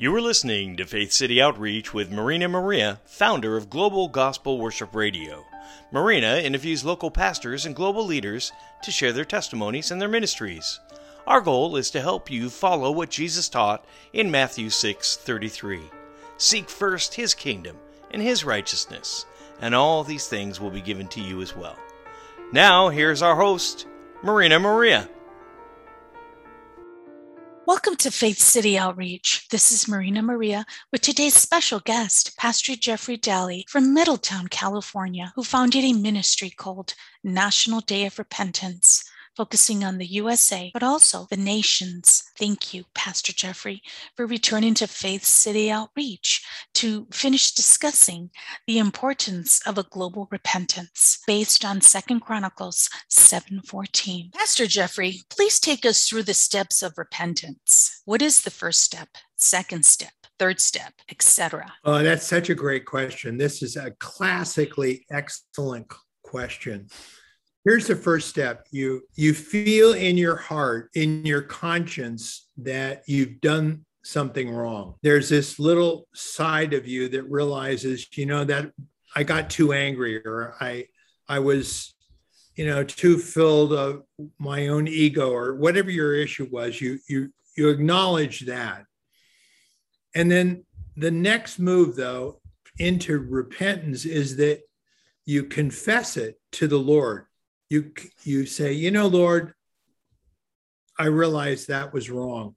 You are listening to Faith City Outreach with Marina Maria, founder of Global Gospel Worship Radio. Marina interviews local pastors and global leaders to share their testimonies and their ministries. Our goal is to help you follow what Jesus taught in Matthew 6:33. Seek first his kingdom and his righteousness, and all these things will be given to you as well. Now, here's our host, Marina Maria. Welcome to Faith City Outreach. This is Marina Maria with today's special guest, Pastor Jeffrey Daly from Middletown, California, who founded a ministry called National Day of Repentance focusing on the USA, but also the nations. Thank you, Pastor Jeffrey, for returning to Faith City Outreach to finish discussing the importance of a global repentance based on Second Chronicles 7:14. Pastor Jeffrey, please take us through the steps of repentance. What is the first step, second step, third step, etc.? Oh, uh, that's such a great question. This is a classically excellent question here's the first step. You you feel in your heart in your conscience that you've done something wrong. There's this little side of you that realizes you know that i got too angry or i i was you know too filled of my own ego or whatever your issue was you you you acknowledge that. And then the next move though into repentance is that you confess it to the lord you you say, you know, Lord, I realize that was wrong.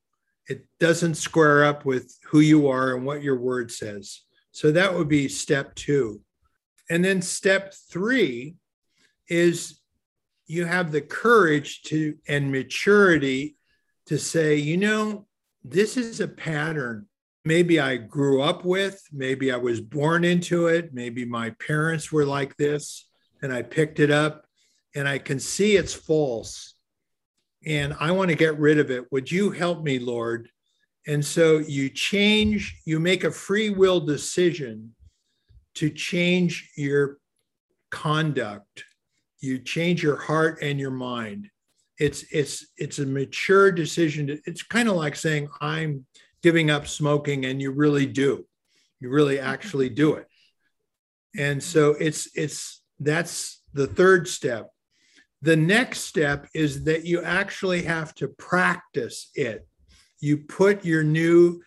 It doesn't square up with who you are and what your word says. So that would be step two. And then step three is you have the courage to and maturity to say, you know, this is a pattern. Maybe I grew up with, maybe I was born into it, maybe my parents were like this and I picked it up and I can see it's false and I want to get rid of it. Would you help me, Lord? And so you change, you make a free will decision to change your conduct. You change your heart and your mind. It's it's it's a mature decision. To, it's kind of like saying I'm giving up smoking and you really do. You really mm-hmm. actually do it. And so it's it's that's the third step the next step is that you actually have to practice it. You put your new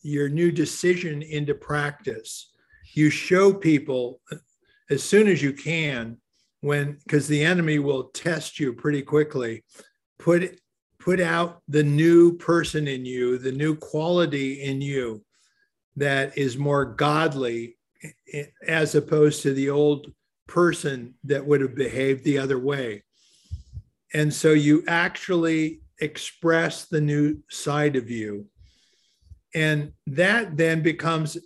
your new decision into practice. You show people as soon as you can when because the enemy will test you pretty quickly. Put put out the new person in you, the new quality in you that is more godly eh, as opposed to the old person that would have behaved the other way. And so you actually express the new side of you. And that then becomes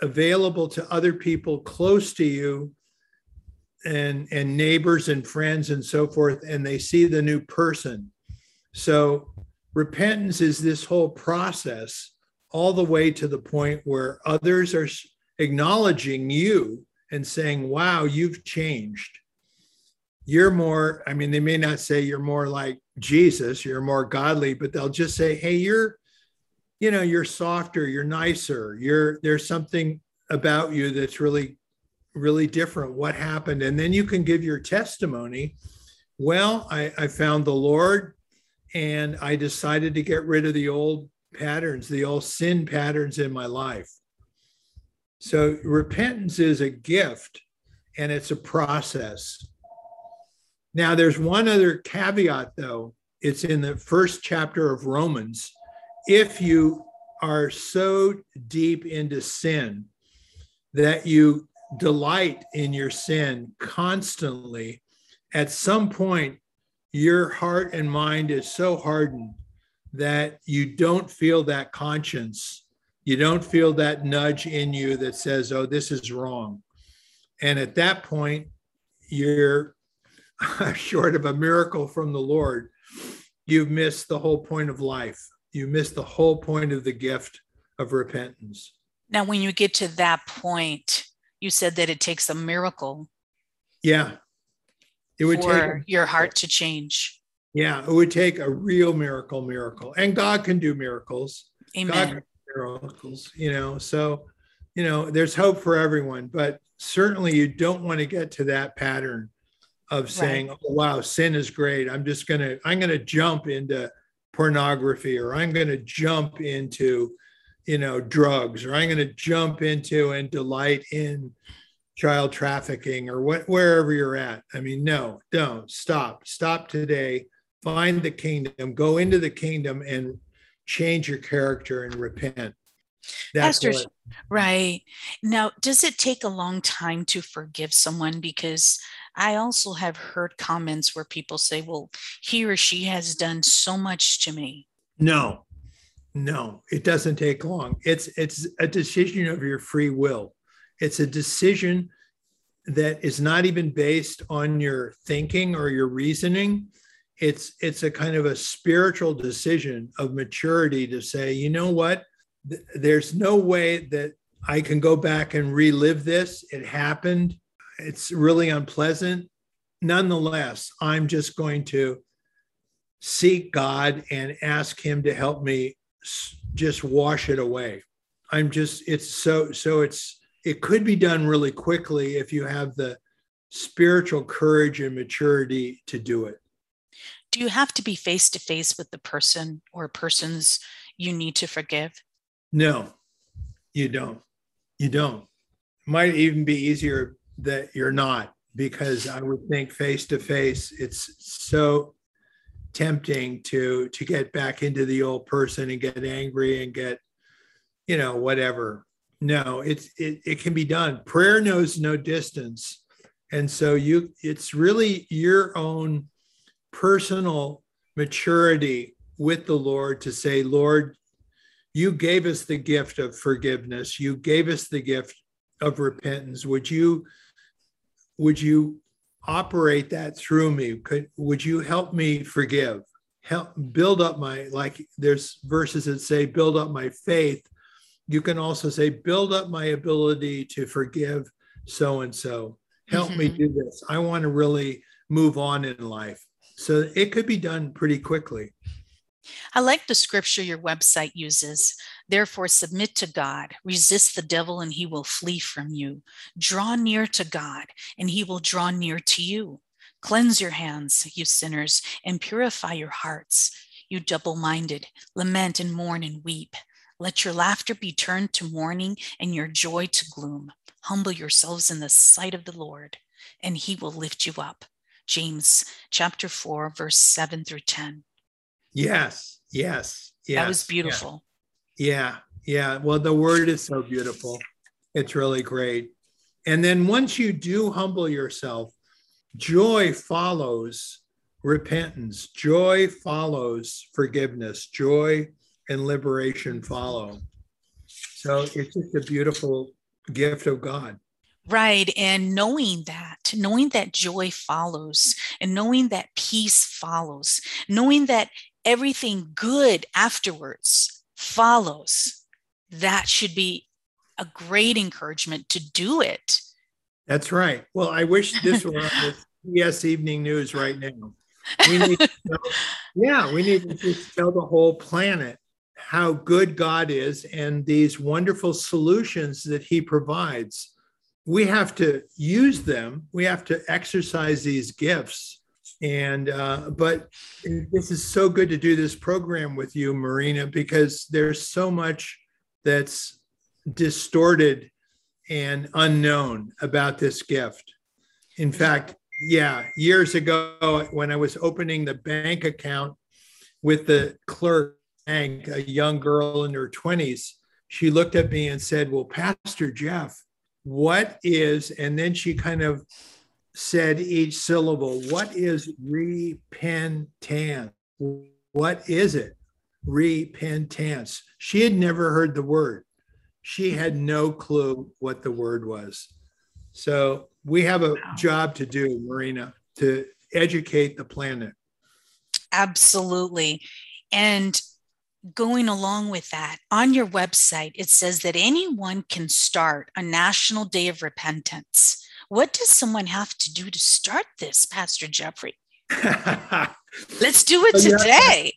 available to other people close to you and, and neighbors and friends and so forth, and they see the new person. So repentance is this whole process all the way to the point where others are acknowledging you and saying, wow, you've changed. You're more, I mean, they may not say you're more like Jesus, you're more godly, but they'll just say, hey, you're, you know, you're softer, you're nicer, you're, there's something about you that's really, really different. What happened? And then you can give your testimony. Well, I, I found the Lord and I decided to get rid of the old patterns, the old sin patterns in my life. So repentance is a gift and it's a process. Now, there's one other caveat, though. It's in the first chapter of Romans. If you are so deep into sin that you delight in your sin constantly, at some point, your heart and mind is so hardened that you don't feel that conscience you don't feel that nudge in you that says, oh, this is wrong. And at that point, you're short of a miracle from the Lord. You've missed the whole point of life. You missed the whole point of the gift of repentance. Now, when you get to that point, you said that it takes a miracle. Yeah. It would for take your heart to change. Yeah, it would take a real miracle, miracle. And God can do miracles Amen. Miracles, you know. So, you know, there's hope for everyone, but certainly you don't want to get to that pattern of saying, right. "Oh wow, sin is great. I'm just going to I'm going to jump into pornography or I'm going to jump into you know drugs or I'm going to jump into and delight in child trafficking or what wherever you're at. I mean, no, don't stop. Stop today. Find the kingdom. Go into the kingdom and change your character and repent. That's right. Now, does it take a long time to forgive someone? Because I also have heard comments where people say, well, he or she has done so much to me. No, no, it doesn't take long. It's it's a decision of your free will. It's a decision that is not even based on your thinking or your reasoning. It's it's a kind of a spiritual decision of maturity to say, you know what? There's no way that I can go back and relive this. It happened it's really unpleasant. Nonetheless, I'm just going to seek God and ask Him to help me just wash it away. I'm just, it's so, so it's, it could be done really quickly if you have the spiritual courage and maturity to do it. Do you have to be face to face with the person or persons you need to forgive? No, you don't. You don't. It Might even be easier that you're not because I would think face to face it's so tempting to to get back into the old person and get angry and get you know whatever no it's it, it can be done prayer knows no distance and so you it's really your own personal maturity with the lord to say lord you gave us the gift of forgiveness you gave us the gift of repentance would you would you operate that through me? Could would you help me forgive? Help build up my like there's verses that say build up my faith. You can also say build up my ability to forgive so and so. Help mm-hmm. me do this. I want to really move on in life. So it could be done pretty quickly. I like the scripture your website uses. Therefore, submit to God, resist the devil, and he will flee from you. Draw near to God, and he will draw near to you. Cleanse your hands, you sinners, and purify your hearts, you double minded. Lament and mourn and weep. Let your laughter be turned to mourning and your joy to gloom. Humble yourselves in the sight of the Lord, and he will lift you up. James chapter 4, verse 7 through 10. Yes, yes, yes. That was beautiful. Yeah, yeah. Well, the word is so beautiful. It's really great. And then once you do humble yourself, joy follows repentance, joy follows forgiveness, joy and liberation follow. So it's just a beautiful gift of God. Right. And knowing that, knowing that joy follows, and knowing that peace follows, knowing that everything good afterwards follows. That should be a great encouragement to do it. That's right. Well, I wish this were on the CBS Evening News right now. We need tell, yeah, we need to just tell the whole planet how good God is and these wonderful solutions that He provides. We have to use them. We have to exercise these gifts and uh, but this is so good to do this program with you marina because there's so much that's distorted and unknown about this gift in fact yeah years ago when i was opening the bank account with the clerk bank a young girl in her 20s she looked at me and said well pastor jeff what is and then she kind of said each syllable. What is repentance? What is it? Repentance. She had never heard the word. She had no clue what the word was. So we have a job to do, Marina, to educate the planet. Absolutely. And going along with that, on your website, it says that anyone can start a national day of repentance. What does someone have to do to start this, Pastor Jeffrey? Let's do it oh, today.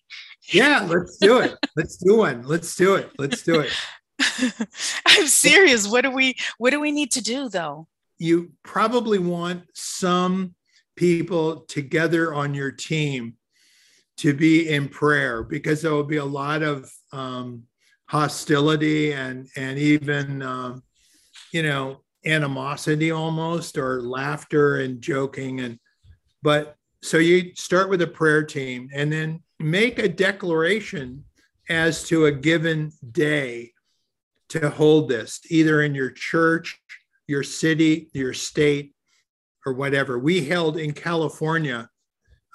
Yeah, let's do it. Let's do one. Let's do it. Let's do it. I'm serious. What do we what do we need to do though? You probably want some people together on your team to be in prayer because there will be a lot of um, hostility and and even um, you know animosity almost or laughter and joking and but so you start with a prayer team and then make a declaration as to a given day to hold this either in your church your city your state or whatever. We held in california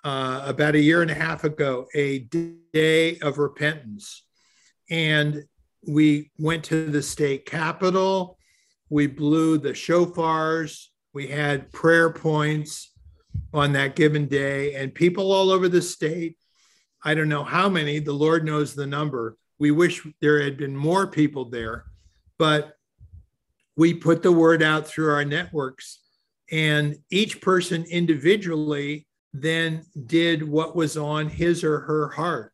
uh, about a year and a half ago a day of repentance. And we went to the state capitol. We blew the shofars. We had prayer points on that given day. And people all over the state i don't know how many the lord knows the number. We wish there had been more people there but we put the word out through our networks. And each person individually then did what was on his or her heart.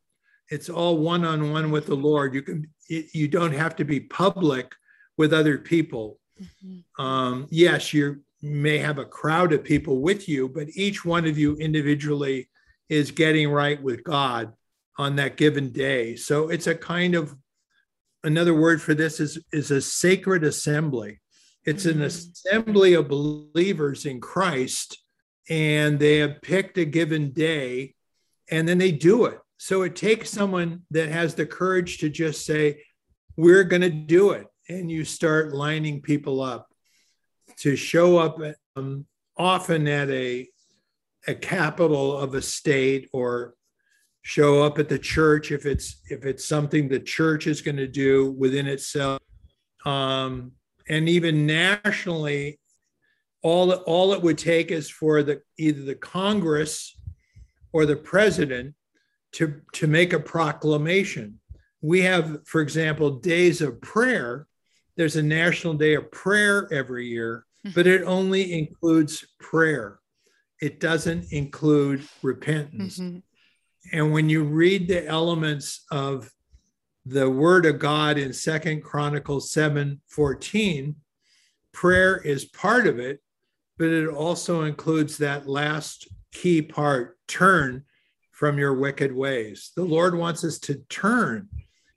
It's all one on one with the lord. You can you don't have to be public with other people. Mm-hmm. um, yes you may have a crowd of people with you but each one of you individually is getting right with god on that given day. So it's a kind of another word for this is is a sacred assembly. It's an mm-hmm. assembly of believers in christ and they have picked a given day and then they do it. So it takes someone that has the courage to just say, we're going to do it. And you start lining people up to show up um, often at a, a capital of a state or show up at the church if it's if it's something the church is going to do within itself um, and even nationally all, all it would take is for the either the Congress or the president to, to make a proclamation. We have, for example, days of prayer. There's a national day of prayer every year, mm-hmm. but it only includes prayer. It doesn't include repentance. Mm-hmm. And when you read the elements of the word of God in Second Chronicles 7 14, prayer is part of it, but it also includes that last key part turn from your wicked ways. The Lord wants us to turn.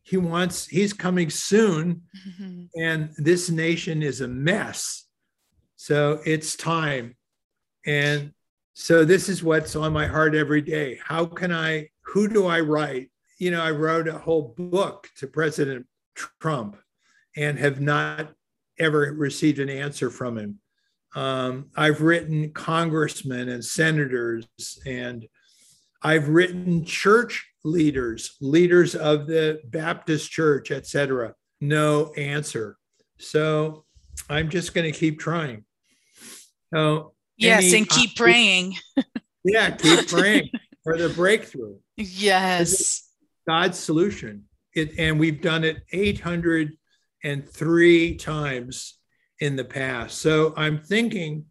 He wants, He's coming soon, mm-hmm. and this nation is a mess. So it's time. And so this is what's on my heart every day. How can I, who do I write? You know, I wrote a whole book to President Trump and have not ever received an answer from him. Um, I've written congressmen and senators, and I've written church leaders, leaders of the Baptist church, etc. No answer. So I'm just going to keep trying. So, yes, any, and keep praying. yeah, keep praying for the breakthrough. Yes. God's solution. It, and we've done it 803 times in the past. So I'm thinking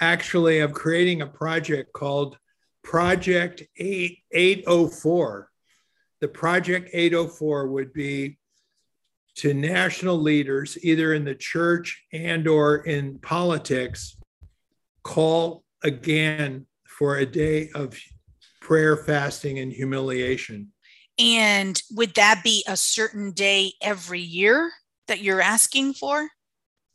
actually of creating a project called Project 8, 804. The Project 804 would be to national leaders, either in the church and or in politics, call again for a day of prayer, fasting, and humiliation. And would that be a certain day every year that you're asking for?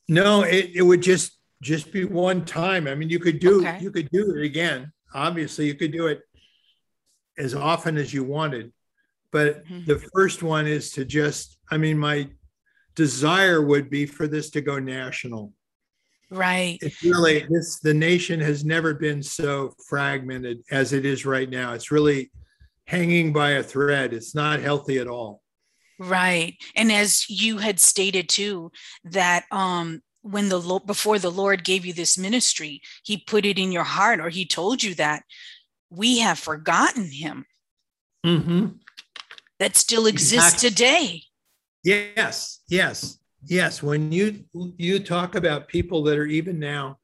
No, it, it would just just be one time. I mean, you could do okay. you could do it again. Obviously, you could do it as often as you wanted. But mm-hmm. the first one is to just, I mean, my desire would be for this to go national. Right. It's really this the nation has never been so fragmented as it is right now. It's really hanging by a thread. It's not healthy at all. Right. And as you had stated too, that um when the Lord before the Lord gave you this ministry, he put it in your heart or he told you that we have forgotten him. Mm-hmm. That still exists exactly. today. Yes, yes, yes. When you you talk about people that are even now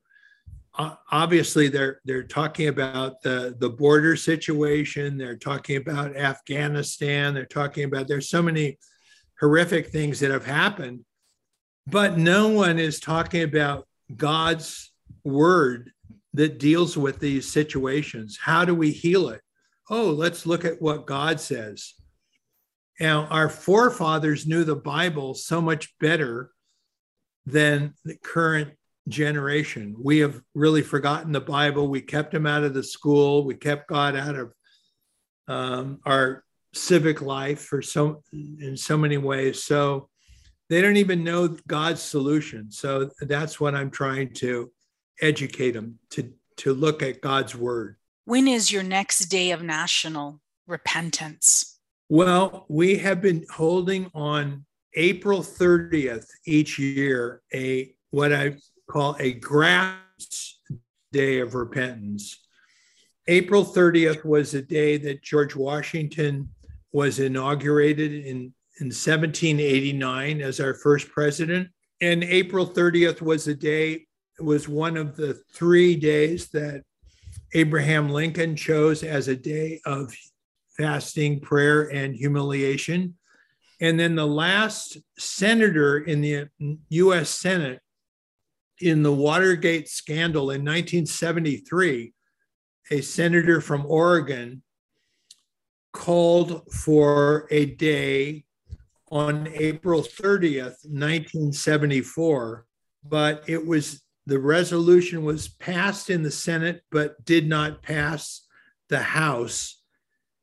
obviously they're they're talking about the the border situation they're talking about afghanistan they're talking about there's so many horrific things that have happened but no one is talking about god's word that deals with these situations how do we heal it oh let's look at what god says now our forefathers knew the bible so much better than the current generation. We have really forgotten the Bible. We kept him out of the school. We kept God out of um, our civic life for so in so many ways. So they don't even know God's solution. So that's what I'm trying to educate them to to look at God's word. When is your next day of national repentance? Well, we have been holding on April 30th each year a what I call a grass day of repentance. April 30th was the day that George Washington was inaugurated in, in 1789 as our first president. And April 30th was the day, was one of the three days that Abraham Lincoln chose as a day of fasting, prayer, and humiliation. And then the last senator in the US Senate in the Watergate scandal in 1973, a senator from Oregon called for a day on April 30th, 1974, but it was the resolution was passed in the Senate but did not pass the House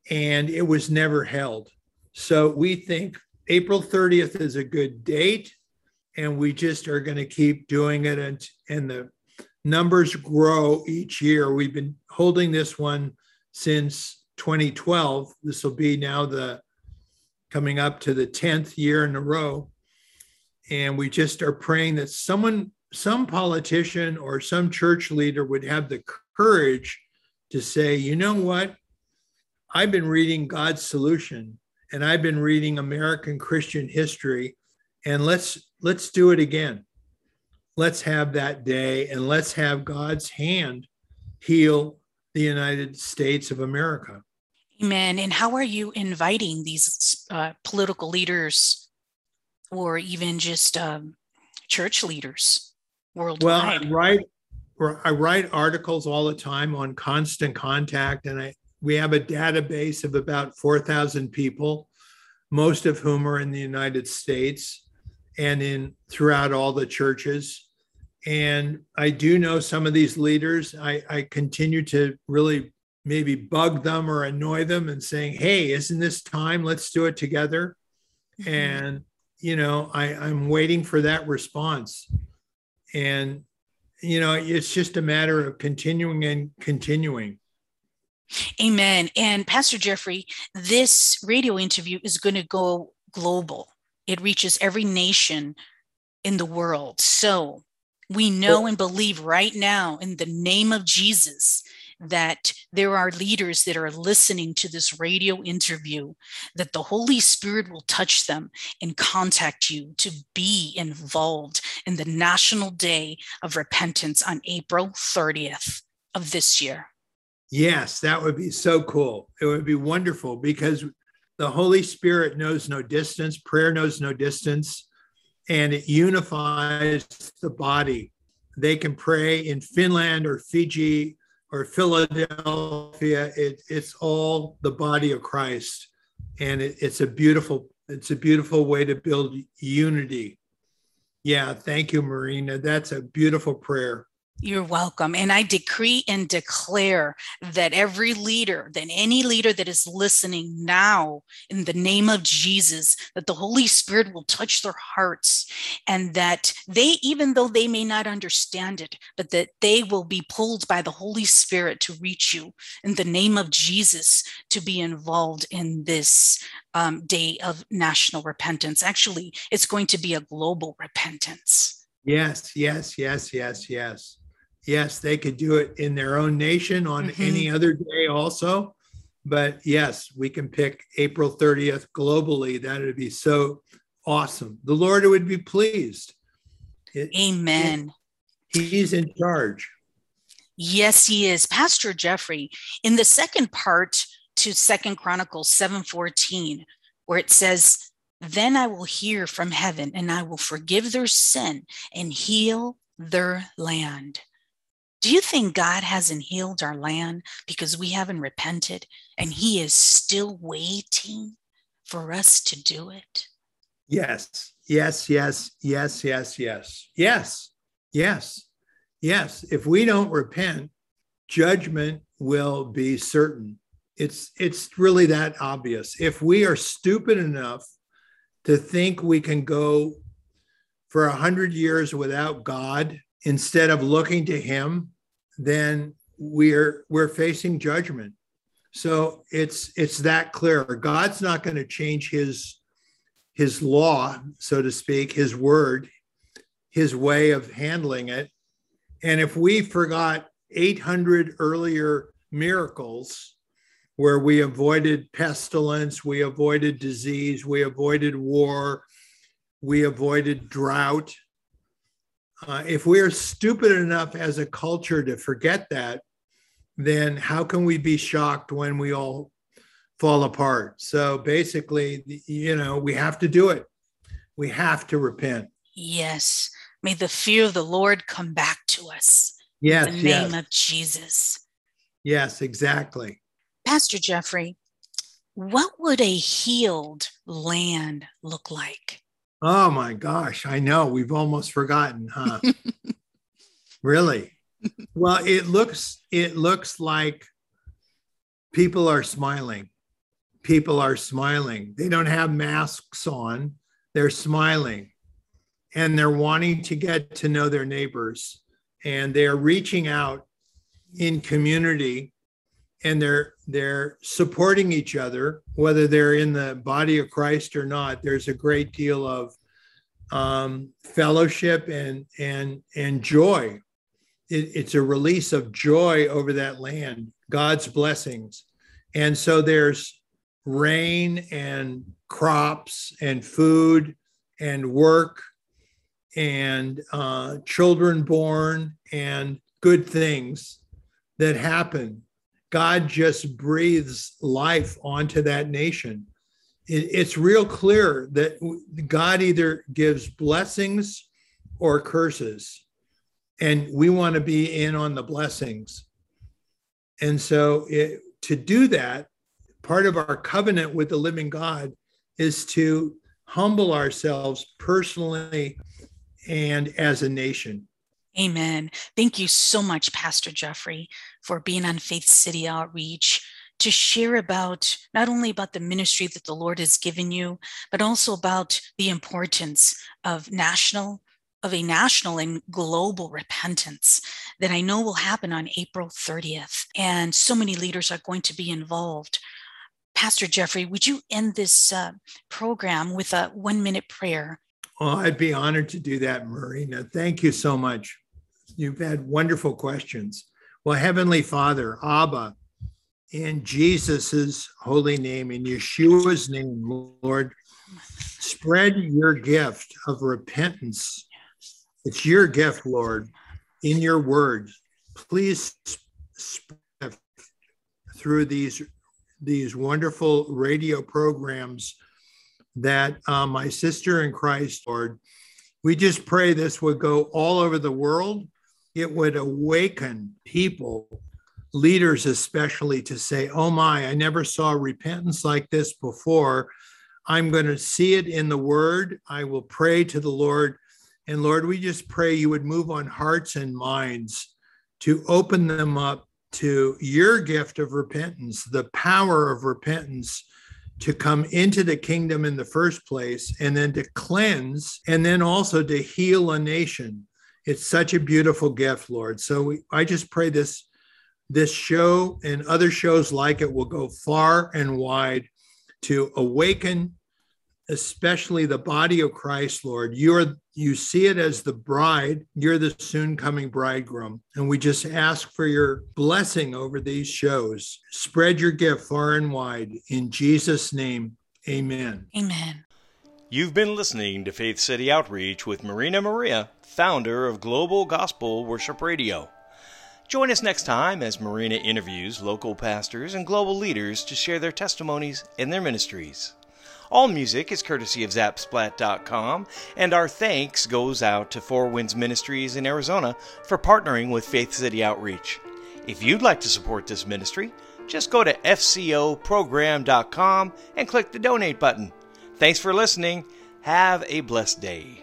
and it was never held. So we think April 30th is a good date and we just are going to keep doing it and, and the numbers grow each year we've been holding this one since 2012 this will be now the coming up to the 10th year in a row and we just are praying that someone some politician or some church leader would have the courage to say you know what i've been reading god's solution and i've been reading american christian history and let's let's do it again. Let's have that day and let's have God's hand heal the United States of America. Amen. And how are you inviting these uh, political leaders or even just um, church leaders worldwide? Well, I write, I write articles all the time on constant contact, and I, we have a database of about 4,000 people, most of whom are in the United States and in throughout all the churches. And I do know some of these leaders. I, I continue to really maybe bug them or annoy them and saying, "Hey, isn't this time? Let's do it together." Mm-hmm. And you know, I, I'm waiting for that response. And you know, it's just a matter of continuing and continuing. Amen. And Pastor Jeffrey, this radio interview is going to go global it reaches every nation in the world. So we know and believe right now in the name of Jesus that there are leaders that are listening to this radio interview, that the Holy Spirit will touch them and contact you to be involved in the National Day of Repentance on April 30th of this year. Yes, that would be so cool. It would be wonderful because the Holy Spirit knows no distance, prayer knows no distance, and it unifies the body. They can pray in Finland or Fiji or Philadelphia. It, it's all the body of Christ, and it, it's a beautiful it's a beautiful way to build unity. Yeah, thank you, Marina. That's a beautiful prayer. You're welcome. And I decree and declare that every leader, that any leader that is listening now, in the name of Jesus, that the Holy Spirit will touch their hearts and that they, even though they may not understand it, but that they will be pulled by the Holy Spirit to reach you in the name of Jesus to be involved in this um, day of national repentance. Actually, it's going to be a global repentance. Yes, yes, yes, yes, yes yes, they could do it in their own nation on mm-hmm. any other day also. But yes, we can pick April 30th globally. That would be so awesome. The Lord would be pleased. It, Amen. He's in charge. Yes, he is. Pastor Jeffrey, in the second part to Second Chronicles 7:14, where it says, Then I will hear from heaven, and I will forgive their sin and heal their land. Do you think God hasn't healed our land because we haven't repented and He is still waiting for us to do it? Yes, yes, yes, yes, yes, yes, yes, yes, yes. If we don't repent, judgment will be certain. It's it's really that obvious. If we are stupid enough to think we can go for a hundred years without God instead of looking to Him, then we're we're facing judgment. So it's it's that clear. God's not going to change His his law, so to speak, his word, his way of handling it. And if we forgot 800 earlier miracles where we avoided pestilence, we avoided disease, we avoided war, we avoided drought. Uh, if we are stupid enough as a culture to forget that, then how can we be shocked when we all fall apart. So basically, you know, we have to do it. We have to repent. Yes. May the fear of the Lord come back to us. Yes. In the name yes. of Jesus. Yes, exactly. Pastor Jeffrey, what would a healed land look like? Oh my gosh, I know. We've almost forgotten, huh? really? Well, it looks it looks like people are smiling people are smiling. They don't have masks on, they're smiling and they're wanting to get to know their neighbors and they're reaching out in community and they're they're supporting each other whether they're in the body of christ or not there's a great deal of um, fellowship and and and joy it, it's a release of joy over that land god's blessings and so there's rain and crops and food and work and uh, children born and good things that happen. God just breathes life onto that nation. It, it's real clear that God either gives blessings or curses, and we want to be in on the blessings. And so, it, to do that, part of our covenant with the living God is to humble ourselves personally and as a nation. Amen. Thank you so much, Pastor Jeffrey, for being on Faith City Outreach to share about not only about the ministry that the Lord has given you, but also about the importance of national of a national and global repentance that I know will happen on April 30th. And so many leaders are going to be involved. Pastor Jeffrey, would you end this uh, program with a one minute prayer? Oh, I'd be honored to do that, Marina. Thank you so much. You've had wonderful questions. Well, Heavenly Father, Abba, in Jesus' holy name, in Yeshua's name, Lord, spread your gift of repentance. It's your gift, Lord, in your word. Please spread through these these wonderful radio programs that uh, my sister in Christ, Lord, we just pray this would go all over the world. It would awaken people, leaders especially, to say, Oh my, I never saw repentance like this before. I'm going to see it in the word. I will pray to the Lord. And Lord, we just pray you would move on hearts and minds to open them up to your gift of repentance, the power of repentance to come into the kingdom in the first place and then to cleanse and then also to heal a nation. It's such a beautiful gift, Lord. So we, I just pray this this show and other shows like it will go far and wide to awaken especially the body of Christ, Lord. You're you see it as the bride, you're the soon coming bridegroom. And we just ask for your blessing over these shows. Spread your gift far and wide. In Jesus' name, amen. Amen. You've been listening to Faith City Outreach with Marina Maria, founder of Global Gospel Worship Radio. Join us next time as Marina interviews local pastors and global leaders to share their testimonies and their ministries. All music is courtesy of Zapsplat.com, and our thanks goes out to Four Winds Ministries in Arizona for partnering with Faith City Outreach. If you'd like to support this ministry, just go to fcoprogram.com and click the donate button. Thanks for listening. Have a blessed day.